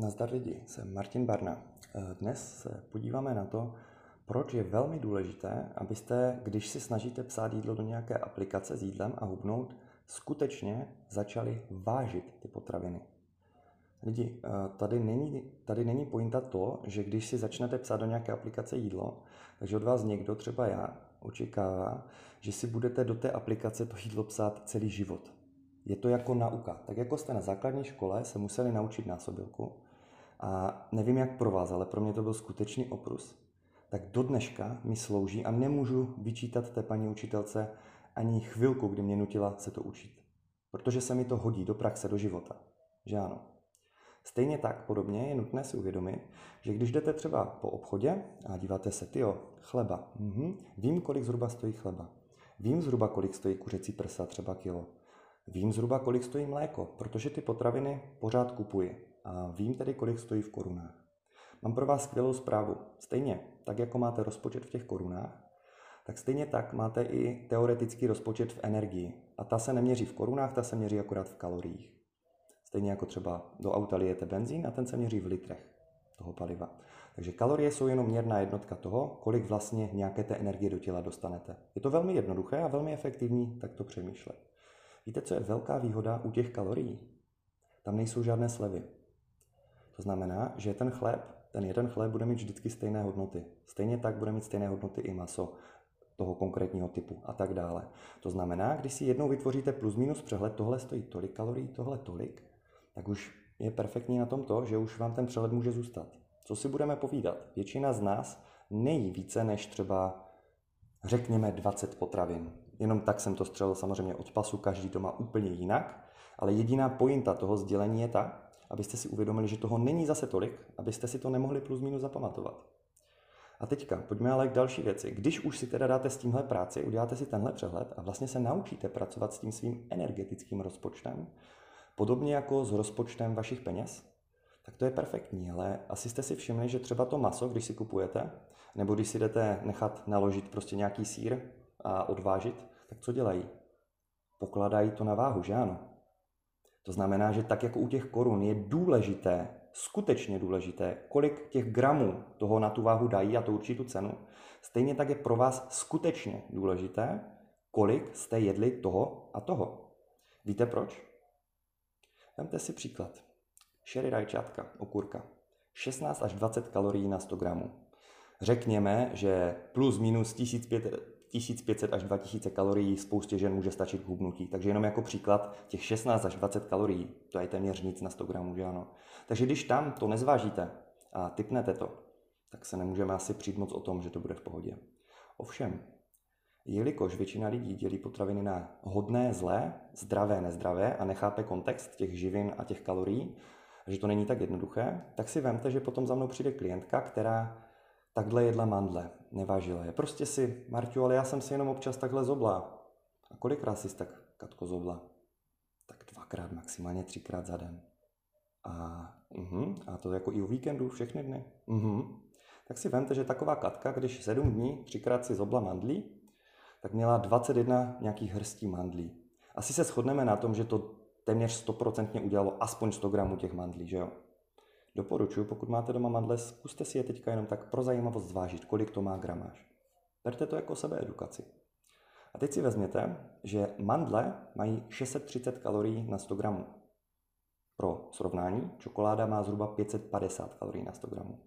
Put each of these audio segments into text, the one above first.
Nazdar lidi, jsem Martin Barna. Eh, Dnes se podíváme na to, proč je velmi důležité, abyste, když si snažíte psát jídlo do nějaké aplikace s jídlem a hubnout, skutečně začali vážit ty potraviny. Lidi, eh, tady není, tady není pointa to, že když si začnete psát do nějaké aplikace jídlo, takže od vás někdo, třeba já, očekává, že si budete do té aplikace to jídlo psát celý život. Je to jako nauka. Tak jako jste na základní škole se museli naučit násobilku, a nevím jak pro vás, ale pro mě to byl skutečný oprus, tak do dneška mi slouží a nemůžu vyčítat té paní učitelce ani chvilku, kdy mě nutila se to učit. Protože se mi to hodí do praxe, do života. Že ano. Stejně tak podobně je nutné si uvědomit, že když jdete třeba po obchodě a díváte se, tyjo, chleba, mhm, vím, kolik zhruba stojí chleba. Vím zhruba, kolik stojí kuřecí prsa, třeba kilo. Vím zhruba, kolik stojí mléko, protože ty potraviny pořád kupuji. A vím tedy, kolik stojí v korunách. Mám pro vás skvělou zprávu. Stejně, tak jako máte rozpočet v těch korunách, tak stejně tak máte i teoretický rozpočet v energii. A ta se neměří v korunách, ta se měří akorát v kaloriích. Stejně jako třeba do auta lijete benzín a ten se měří v litrech toho paliva. Takže kalorie jsou jenom měrná jednotka toho, kolik vlastně nějaké té energie do těla dostanete. Je to velmi jednoduché a velmi efektivní takto přemýšlet. Víte, co je velká výhoda u těch kalorií? Tam nejsou žádné slevy. To znamená, že ten chléb, ten jeden chléb bude mít vždycky stejné hodnoty. Stejně tak bude mít stejné hodnoty i maso toho konkrétního typu a tak dále. To znamená, když si jednou vytvoříte plus minus přehled, tohle stojí tolik kalorií, tohle tolik, tak už je perfektní na tom to, že už vám ten přehled může zůstat. Co si budeme povídat? Většina z nás nejí více než třeba řekněme 20 potravin. Jenom tak jsem to střelil samozřejmě od pasu, každý to má úplně jinak, ale jediná pointa toho sdělení je ta, abyste si uvědomili, že toho není zase tolik, abyste si to nemohli plus minus zapamatovat. A teďka, pojďme ale k další věci. Když už si teda dáte s tímhle práci, uděláte si tenhle přehled a vlastně se naučíte pracovat s tím svým energetickým rozpočtem, podobně jako s rozpočtem vašich peněz, tak to je perfektní, ale asi jste si všimli, že třeba to maso, když si kupujete, nebo když si jdete nechat naložit prostě nějaký sír a odvážit, tak co dělají? Pokladají to na váhu, že ano? To znamená, že tak jako u těch korun je důležité, skutečně důležité, kolik těch gramů toho na tu váhu dají a to určí tu cenu, stejně tak je pro vás skutečně důležité, kolik jste jedli toho a toho. Víte proč? Vemte si příklad. Sherry rajčátka, okurka. 16 až 20 kalorií na 100 gramů. Řekněme, že plus minus 1500, 1500 až 2000 kalorií spoustě žen může stačit k hubnutí. Takže jenom jako příklad, těch 16 až 20 kalorií, to je téměř nic na 100 gramů, že ano. Takže když tam to nezvážíte a typnete to, tak se nemůžeme asi přijít moc o tom, že to bude v pohodě. Ovšem, jelikož většina lidí dělí potraviny na hodné, zlé, zdravé, nezdravé a nechápe kontext těch živin a těch kalorií, že to není tak jednoduché, tak si vemte, že potom za mnou přijde klientka, která takhle jedla mandle, nevážila je. Prostě si, Marťu, ale já jsem si jenom občas takhle zobla. A kolikrát jsi tak, Katko, zobla? Tak dvakrát, maximálně třikrát za den. A, uh-huh, a to jako i o víkendu, všechny dny. Uh-huh. Tak si vemte, že taková Katka, když sedm dní třikrát si zobla mandlí, tak měla 21 nějakých hrstí mandlí. Asi se shodneme na tom, že to téměř stoprocentně udělalo aspoň 100 gramů těch mandlí, že jo? Doporučuji, pokud máte doma mandle, zkuste si je teďka jenom tak pro zajímavost zvážit, kolik to má gramáž. Berte to jako sebeedukaci. A teď si vezměte, že mandle mají 630 kalorií na 100 gramů. Pro srovnání, čokoláda má zhruba 550 kalorií na 100 gramů.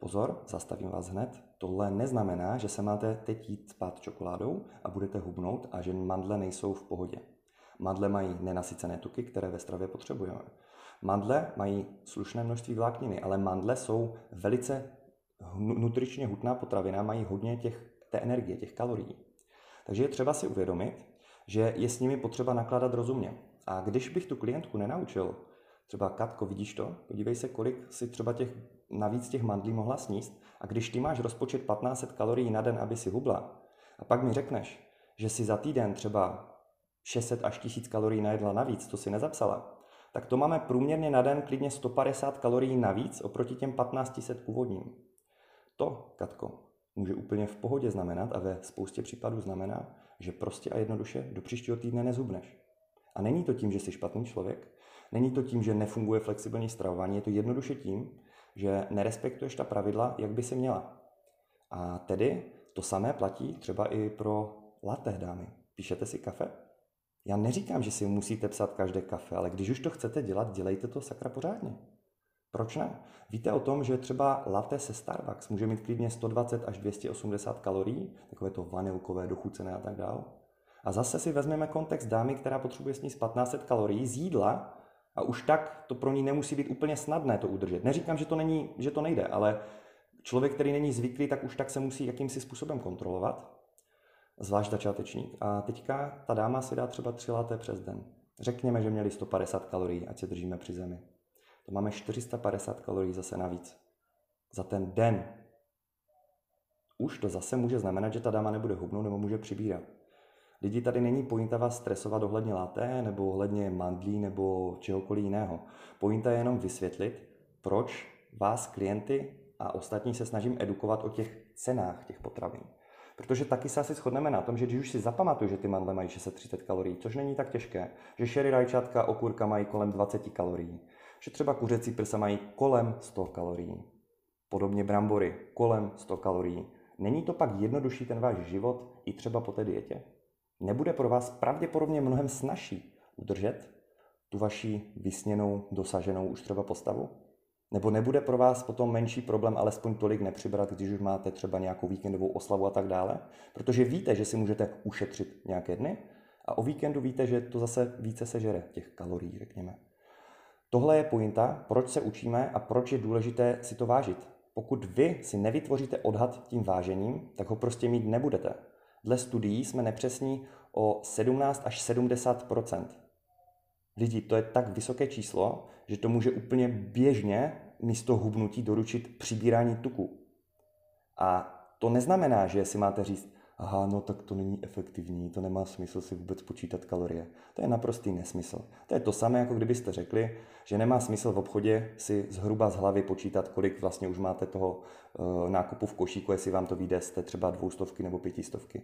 Pozor, zastavím vás hned. Tohle neznamená, že se máte teď jít spát čokoládou a budete hubnout a že mandle nejsou v pohodě. Mandle mají nenasycené tuky, které ve stravě potřebujeme. Mandle mají slušné množství vlákniny, ale mandle jsou velice nutričně hutná potravina, mají hodně těch, té energie, těch kalorií. Takže je třeba si uvědomit, že je s nimi potřeba nakládat rozumně. A když bych tu klientku nenaučil, třeba Katko, vidíš to? Podívej se, kolik si třeba těch, navíc těch mandlí mohla sníst. A když ty máš rozpočet 1500 kalorií na den, aby si hubla, a pak mi řekneš, že si za týden třeba 600 až 1000 kalorií najedla navíc, to si nezapsala, tak to máme průměrně na den klidně 150 kalorií navíc oproti těm 1500 původním. To, Katko, může úplně v pohodě znamenat a ve spoustě případů znamená, že prostě a jednoduše do příštího týdne nezhubneš. A není to tím, že jsi špatný člověk, Není to tím, že nefunguje flexibilní stravování, je to jednoduše tím, že nerespektuješ ta pravidla, jak by si měla. A tedy to samé platí třeba i pro latte, dámy. Píšete si kafe? Já neříkám, že si musíte psat každé kafe, ale když už to chcete dělat, dělejte to sakra pořádně. Proč ne? Víte o tom, že třeba latte se Starbucks může mít klidně 120 až 280 kalorií, takové to vanilkové, dochucené a tak dále. A zase si vezmeme kontext dámy, která potřebuje sníst 1500 kalorií z jídla a už tak to pro ní nemusí být úplně snadné to udržet. Neříkám, že to, není, že to nejde, ale člověk, který není zvyklý, tak už tak se musí jakýmsi způsobem kontrolovat, zvlášť začátečník. A teďka ta dáma si dá třeba 3 laté přes den. Řekněme, že měli 150 kalorií, ať se držíme při zemi. To máme 450 kalorií zase navíc. Za ten den. Už to zase může znamenat, že ta dáma nebude hubnout nebo může přibírat. Lidi tady není pointa vás stresovat ohledně laté, nebo ohledně mandlí, nebo čehokoliv jiného. Pointa je jenom vysvětlit, proč vás klienty a ostatní se snažím edukovat o těch cenách těch potravin. Protože taky se asi shodneme na tom, že když už si zapamatuju, že ty mandle mají 630 kalorií, což není tak těžké, že sherry rajčátka, okurka mají kolem 20 kalorií, že třeba kuřecí prsa mají kolem 100 kalorií, podobně brambory kolem 100 kalorií. Není to pak jednodušší ten váš život i třeba po té dietě? Nebude pro vás pravděpodobně mnohem snažší udržet tu vaši vysněnou, dosaženou už třeba postavu? Nebo nebude pro vás potom menší problém alespoň tolik nepřibrat, když už máte třeba nějakou víkendovou oslavu a tak dále? Protože víte, že si můžete ušetřit nějaké dny a o víkendu víte, že to zase více sežere těch kalorií, řekněme. Tohle je pointa, proč se učíme a proč je důležité si to vážit. Pokud vy si nevytvoříte odhad tím vážením, tak ho prostě mít nebudete. Dle studií jsme nepřesní o 17 až 70 Lidi, to je tak vysoké číslo, že to může úplně běžně místo hubnutí doručit přibírání tuku. A to neznamená, že si máte říct, aha, no tak to není efektivní, to nemá smysl si vůbec počítat kalorie. To je naprostý nesmysl. To je to samé, jako kdybyste řekli, že nemá smysl v obchodě si zhruba z hlavy počítat, kolik vlastně už máte toho uh, nákupu v košíku, jestli vám to vyjde té třeba dvoustovky nebo pětistovky.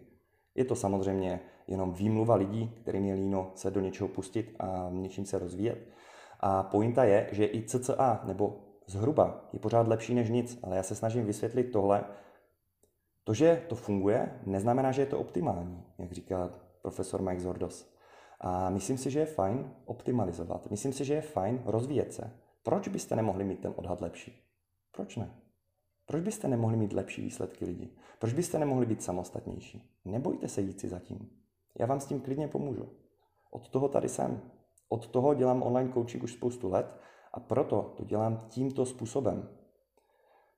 Je to samozřejmě jenom výmluva lidí, kterým je líno se do něčeho pustit a něčím se rozvíjet. A pointa je, že i CCA nebo zhruba je pořád lepší než nic, ale já se snažím vysvětlit tohle. To, že to funguje, neznamená, že je to optimální, jak říká profesor Mike Zordos. A myslím si, že je fajn optimalizovat. Myslím si, že je fajn rozvíjet se. Proč byste nemohli mít ten odhad lepší? Proč ne? Proč byste nemohli mít lepší výsledky lidi? Proč byste nemohli být samostatnější? Nebojte se jít si zatím. Já vám s tím klidně pomůžu. Od toho tady jsem. Od toho dělám online coaching už spoustu let a proto to dělám tímto způsobem.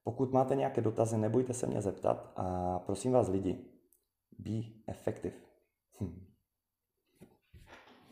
Pokud máte nějaké dotazy, nebojte se mě zeptat a prosím vás lidi, be effective.